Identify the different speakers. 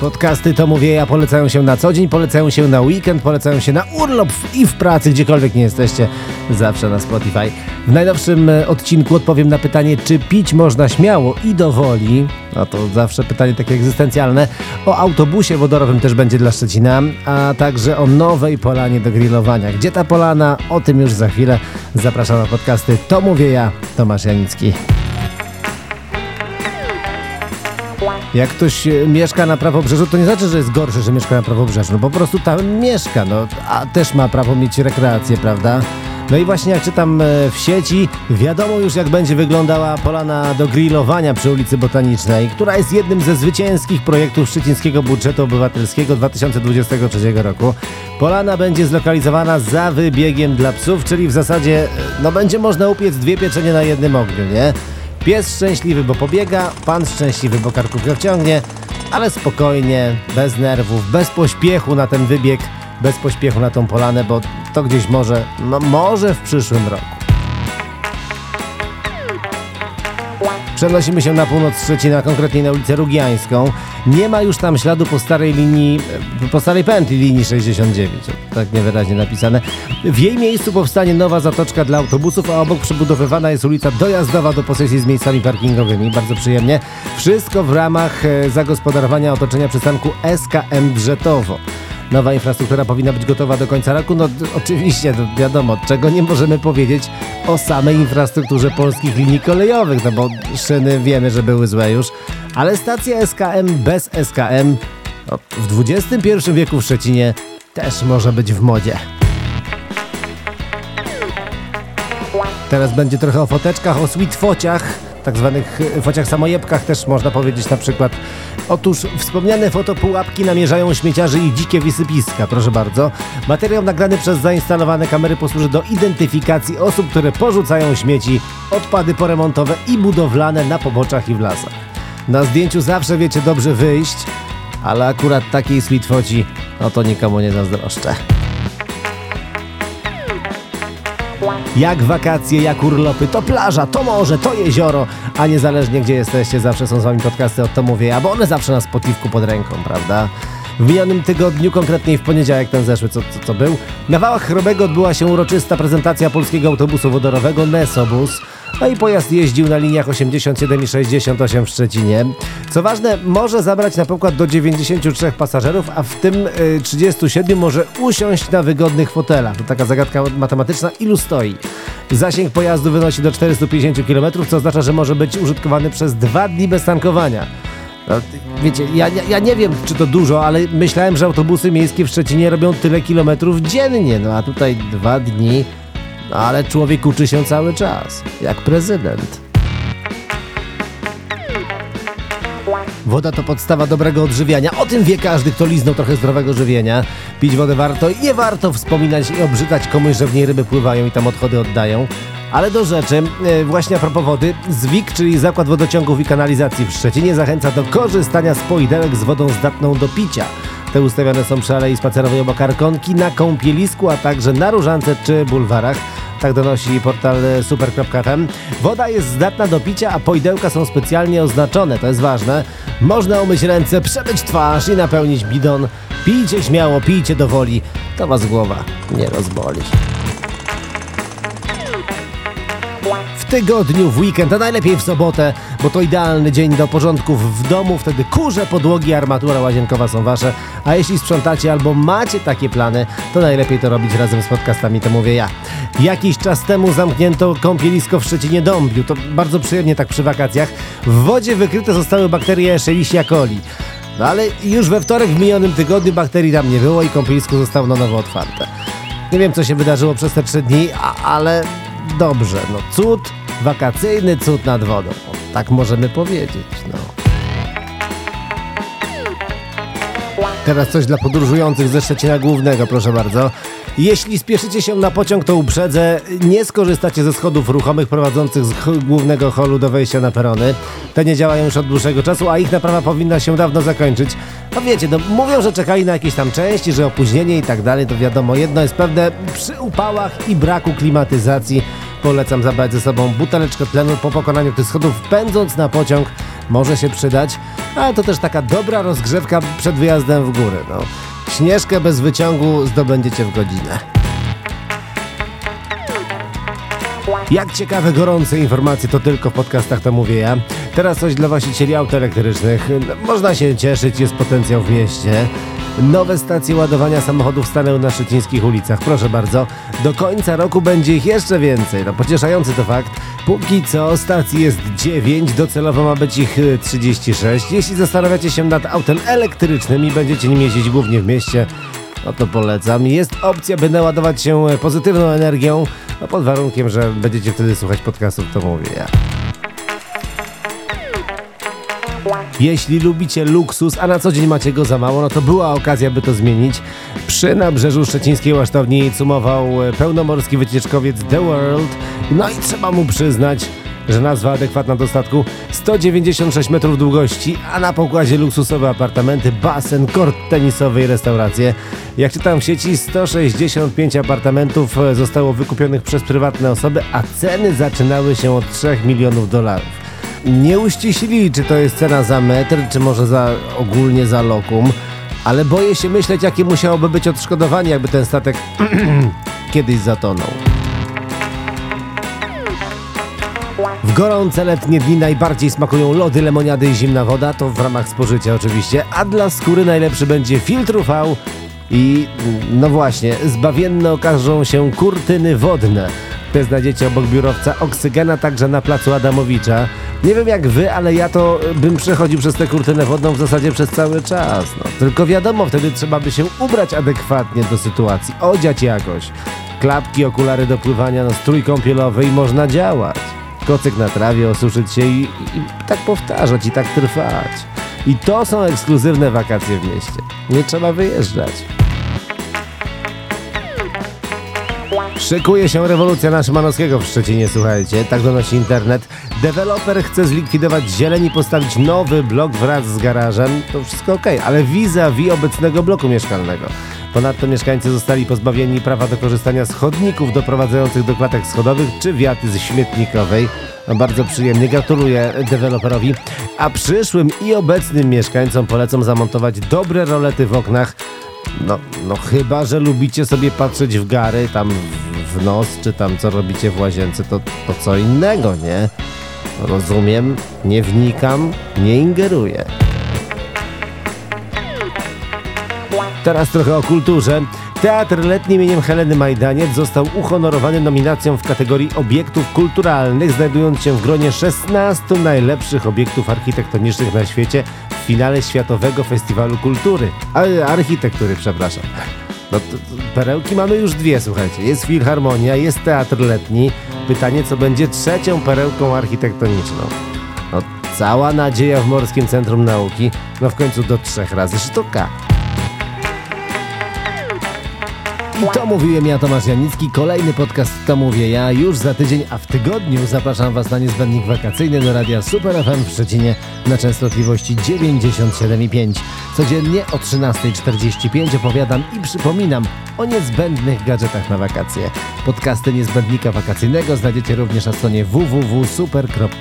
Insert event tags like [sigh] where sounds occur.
Speaker 1: Podcasty to mówię ja polecają się na co dzień, polecają się na weekend, polecają się na urlop i w pracy, gdziekolwiek nie jesteście, zawsze na Spotify. W najnowszym e, odcinku odpowiem na pytanie, czy pić można śmiało i do woli. No to zawsze pytanie takie egzystencjalne. O autobusie wodorowym też będzie dla Szczecina, a także o nowej polanie do grillowania. Gdzie ta polana? O tym już za chwilę. Zapraszam na podcasty. To mówię ja, Tomasz Janicki. Jak ktoś e, mieszka na prawobrzeżu, to nie znaczy, że jest gorszy, że mieszka na prawobrzeżu. No po prostu tam mieszka, no, a też ma prawo mieć rekreację, prawda? No i właśnie jak czytam e, w sieci, wiadomo już jak będzie wyglądała polana do grillowania przy ulicy Botanicznej, która jest jednym ze zwycięskich projektów szczecińskiego budżetu obywatelskiego 2023 roku. Polana będzie zlokalizowana za wybiegiem dla psów, czyli w zasadzie e, no będzie można upiec dwie pieczenie na jednym ogniu, nie? Pies szczęśliwy, bo pobiega, pan szczęśliwy, bo karkówkę wciągnie, ale spokojnie, bez nerwów, bez pośpiechu na ten wybieg, bez pośpiechu na tą polanę, bo to gdzieś może, no może w przyszłym roku. Przenosimy się na północ Szczecina, konkretnie na ulicę Rugiańską. Nie ma już tam śladu po starej linii, po starej pętli linii 69, tak niewyraźnie napisane. W jej miejscu powstanie nowa zatoczka dla autobusów, a obok przebudowywana jest ulica dojazdowa do posesji z miejscami parkingowymi. Bardzo przyjemnie. Wszystko w ramach e, zagospodarowania otoczenia przystanku SKM Brzetowo. Nowa infrastruktura powinna być gotowa do końca roku. No oczywiście, no, wiadomo, czego nie możemy powiedzieć o samej infrastrukturze polskich linii kolejowych, no bo szyny wiemy, że były złe już, ale stacja SKM bez SKM no, w XXI wieku w Szczecinie też może być w modzie. Teraz będzie trochę o foteczkach, o sweet fociach, tak zwanych e, fociach samojebkach też można powiedzieć na przykład. Otóż wspomniane fotopułapki namierzają śmieciarzy i dzikie wysypiska, proszę bardzo. Materiał nagrany przez zainstalowane kamery posłuży do identyfikacji osób, które porzucają śmieci, odpady poremontowe i budowlane na poboczach i w lasach. Na zdjęciu zawsze wiecie dobrze wyjść, ale akurat takiej sweet foci, no to nikomu nie zazdroszczę. Jak wakacje, jak urlopy, to plaża, to morze, to jezioro, a niezależnie gdzie jesteście, zawsze są z wami podcasty od to mówię, bo one zawsze na spotifku pod ręką, prawda? W minionym tygodniu, konkretnie w poniedziałek ten zeszły, co, co, co był, na Wałach Chrobego odbyła się uroczysta prezentacja polskiego autobusu wodorowego Nesobus, no i pojazd jeździł na liniach 87 i 68 w Szczecinie. Co ważne, może zabrać na pokład do 93 pasażerów, a w tym y, 37 może usiąść na wygodnych fotelach. To taka zagadka matematyczna, ilu stoi. Zasięg pojazdu wynosi do 450 km, co oznacza, że może być użytkowany przez dwa dni bez tankowania. Wiecie, ja, ja, nie wiem, czy to dużo, ale myślałem, że autobusy miejskie w Szczecinie robią tyle kilometrów dziennie, no a tutaj dwa dni, ale człowiek uczy się cały czas, jak prezydent. Woda to podstawa dobrego odżywiania. O tym wie każdy, kto liznął trochę zdrowego żywienia. Pić wodę warto nie warto wspominać i obrzydzać komuś, że w niej ryby pływają i tam odchody oddają. Ale do rzeczy, e, właśnie a propos wody, ZWIK, czyli Zakład Wodociągów i Kanalizacji w Szczecinie zachęca do korzystania z poidełek z wodą zdatną do picia. Te ustawione są przy alei spacerowej obok Arkonki, na kąpielisku, a także na Różance czy bulwarach. Tak donosi portal super.fm. Woda jest zdatna do picia, a poidełka są specjalnie oznaczone, to jest ważne. Można umyć ręce, przemyć twarz i napełnić bidon. Pijcie śmiało, pijcie do woli, to was głowa nie rozboli. W tygodniu, w weekend, a najlepiej w sobotę, bo to idealny dzień do porządków w domu, wtedy kurze, podłogi, armatura łazienkowa są wasze, a jeśli sprzątacie albo macie takie plany, to najlepiej to robić razem z podcastami, to mówię ja. Jakiś czas temu zamknięto kąpielisko w Szczecinie Dąbiu, to bardzo przyjemnie tak przy wakacjach. W wodzie wykryte zostały bakterie Escherichia coli. No ale już we wtorek w minionym tygodniu bakterii tam nie było i kąpielisko zostało na nowo otwarte. Nie wiem, co się wydarzyło przez te trzy dni, ale dobrze, no cud, wakacyjny cud nad wodą. Tak możemy powiedzieć, no. Teraz coś dla podróżujących ze Szczecina Głównego, proszę bardzo. Jeśli spieszycie się na pociąg, to uprzedzę, nie skorzystacie ze schodów ruchomych prowadzących z głównego holu do wejścia na perony. Te nie działają już od dłuższego czasu, a ich naprawa powinna się dawno zakończyć. No wiecie, no mówią, że czekali na jakieś tam części, że opóźnienie i tak dalej, to wiadomo, jedno jest pewne, przy upałach i braku klimatyzacji Polecam zabrać ze sobą buteleczkę tlenu po pokonaniu tych schodów, pędząc na pociąg może się przydać, ale to też taka dobra rozgrzewka przed wyjazdem w góry. No. Śnieżkę bez wyciągu zdobędziecie w godzinę. Jak ciekawe, gorące informacje to tylko w podcastach to mówię ja. Teraz coś dla właścicieli aut elektrycznych. Można się cieszyć, jest potencjał w mieście. Nowe stacje ładowania samochodów stanęły na szczecińskich ulicach. Proszę bardzo, do końca roku będzie ich jeszcze więcej. No pocieszający to fakt. Póki co stacji jest 9, docelowo ma być ich 36. Jeśli zastanawiacie się nad autem elektrycznym i będziecie nim jeździć głównie w mieście, no to polecam. Jest opcja, by naładować się pozytywną energią, no pod warunkiem, że będziecie wtedy słuchać podcastów, to mówię ja. Jeśli lubicie luksus, a na co dzień macie go za mało, no to była okazja, by to zmienić. Przy nabrzeżu szczecińskiej łasztowni cumował pełnomorski wycieczkowiec The World. No i trzeba mu przyznać, że nazwa adekwatna do statku 196 metrów długości, a na pokładzie luksusowe apartamenty, basen, kort tenisowy i restauracje. Jak czytam w sieci, 165 apartamentów zostało wykupionych przez prywatne osoby, a ceny zaczynały się od 3 milionów dolarów nie uściślili, czy to jest cena za metr, czy może za ogólnie za lokum, ale boję się myśleć, jakie musiałoby być odszkodowanie, jakby ten statek [clears throat] kiedyś zatonął. W gorące letnie dni najbardziej smakują lody, lemoniady i zimna woda, to w ramach spożycia oczywiście, a dla skóry najlepszy będzie filtr UV i no właśnie, zbawienne okażą się kurtyny wodne. Te znajdziecie obok biurowca Oksygena, także na placu Adamowicza. Nie wiem jak wy, ale ja to bym przechodził przez tę kurtynę wodną w zasadzie przez cały czas. No. Tylko wiadomo, wtedy trzeba by się ubrać adekwatnie do sytuacji, odziać jakoś. Klapki, okulary do pływania, no, strój kąpielowy i można działać. Kocyk na trawie, osuszyć się i, i, i tak powtarzać i tak trwać. I to są ekskluzywne wakacje w mieście. Nie trzeba wyjeżdżać. Szykuje się rewolucja na Szymanowskiego w Szczecinie, słuchajcie, tak donosi internet. Deweloper chce zlikwidować zieleń i postawić nowy blok wraz z garażem. To wszystko ok, ale vis-a-vis obecnego bloku mieszkalnego. Ponadto mieszkańcy zostali pozbawieni prawa do korzystania z chodników doprowadzających do klatek schodowych czy wiaty z śmietnikowej. Bardzo przyjemnie, gratuluję deweloperowi. A przyszłym i obecnym mieszkańcom polecam zamontować dobre rolety w oknach. No, no chyba, że lubicie sobie patrzeć w gary, tam w nos, czy tam co robicie w łazience, to, to co innego, nie? Rozumiem, nie wnikam, nie ingeruję. Teraz trochę o kulturze. Teatr Letni imieniem Heleny Majdaniec został uhonorowany nominacją w kategorii obiektów kulturalnych, znajdując się w gronie 16 najlepszych obiektów architektonicznych na świecie w finale Światowego Festiwalu Kultury. architektury, przepraszam. No to, to, perełki mamy już dwie, słuchajcie. Jest Filharmonia, jest Teatr Letni. Pytanie, co będzie trzecią perełką architektoniczną? No, cała nadzieja w Morskim Centrum Nauki. No w końcu do trzech razy sztuka. To mówiłem ja, Tomasz Janicki. Kolejny podcast To Mówię Ja już za tydzień, a w tygodniu zapraszam Was na niezbędnik wakacyjny do radia Super FM w Szczecinie na częstotliwości 97,5. Codziennie o 13.45 opowiadam i przypominam o niezbędnych gadżetach na wakacje. Podcasty niezbędnika wakacyjnego znajdziecie również na stronie www.super.fm.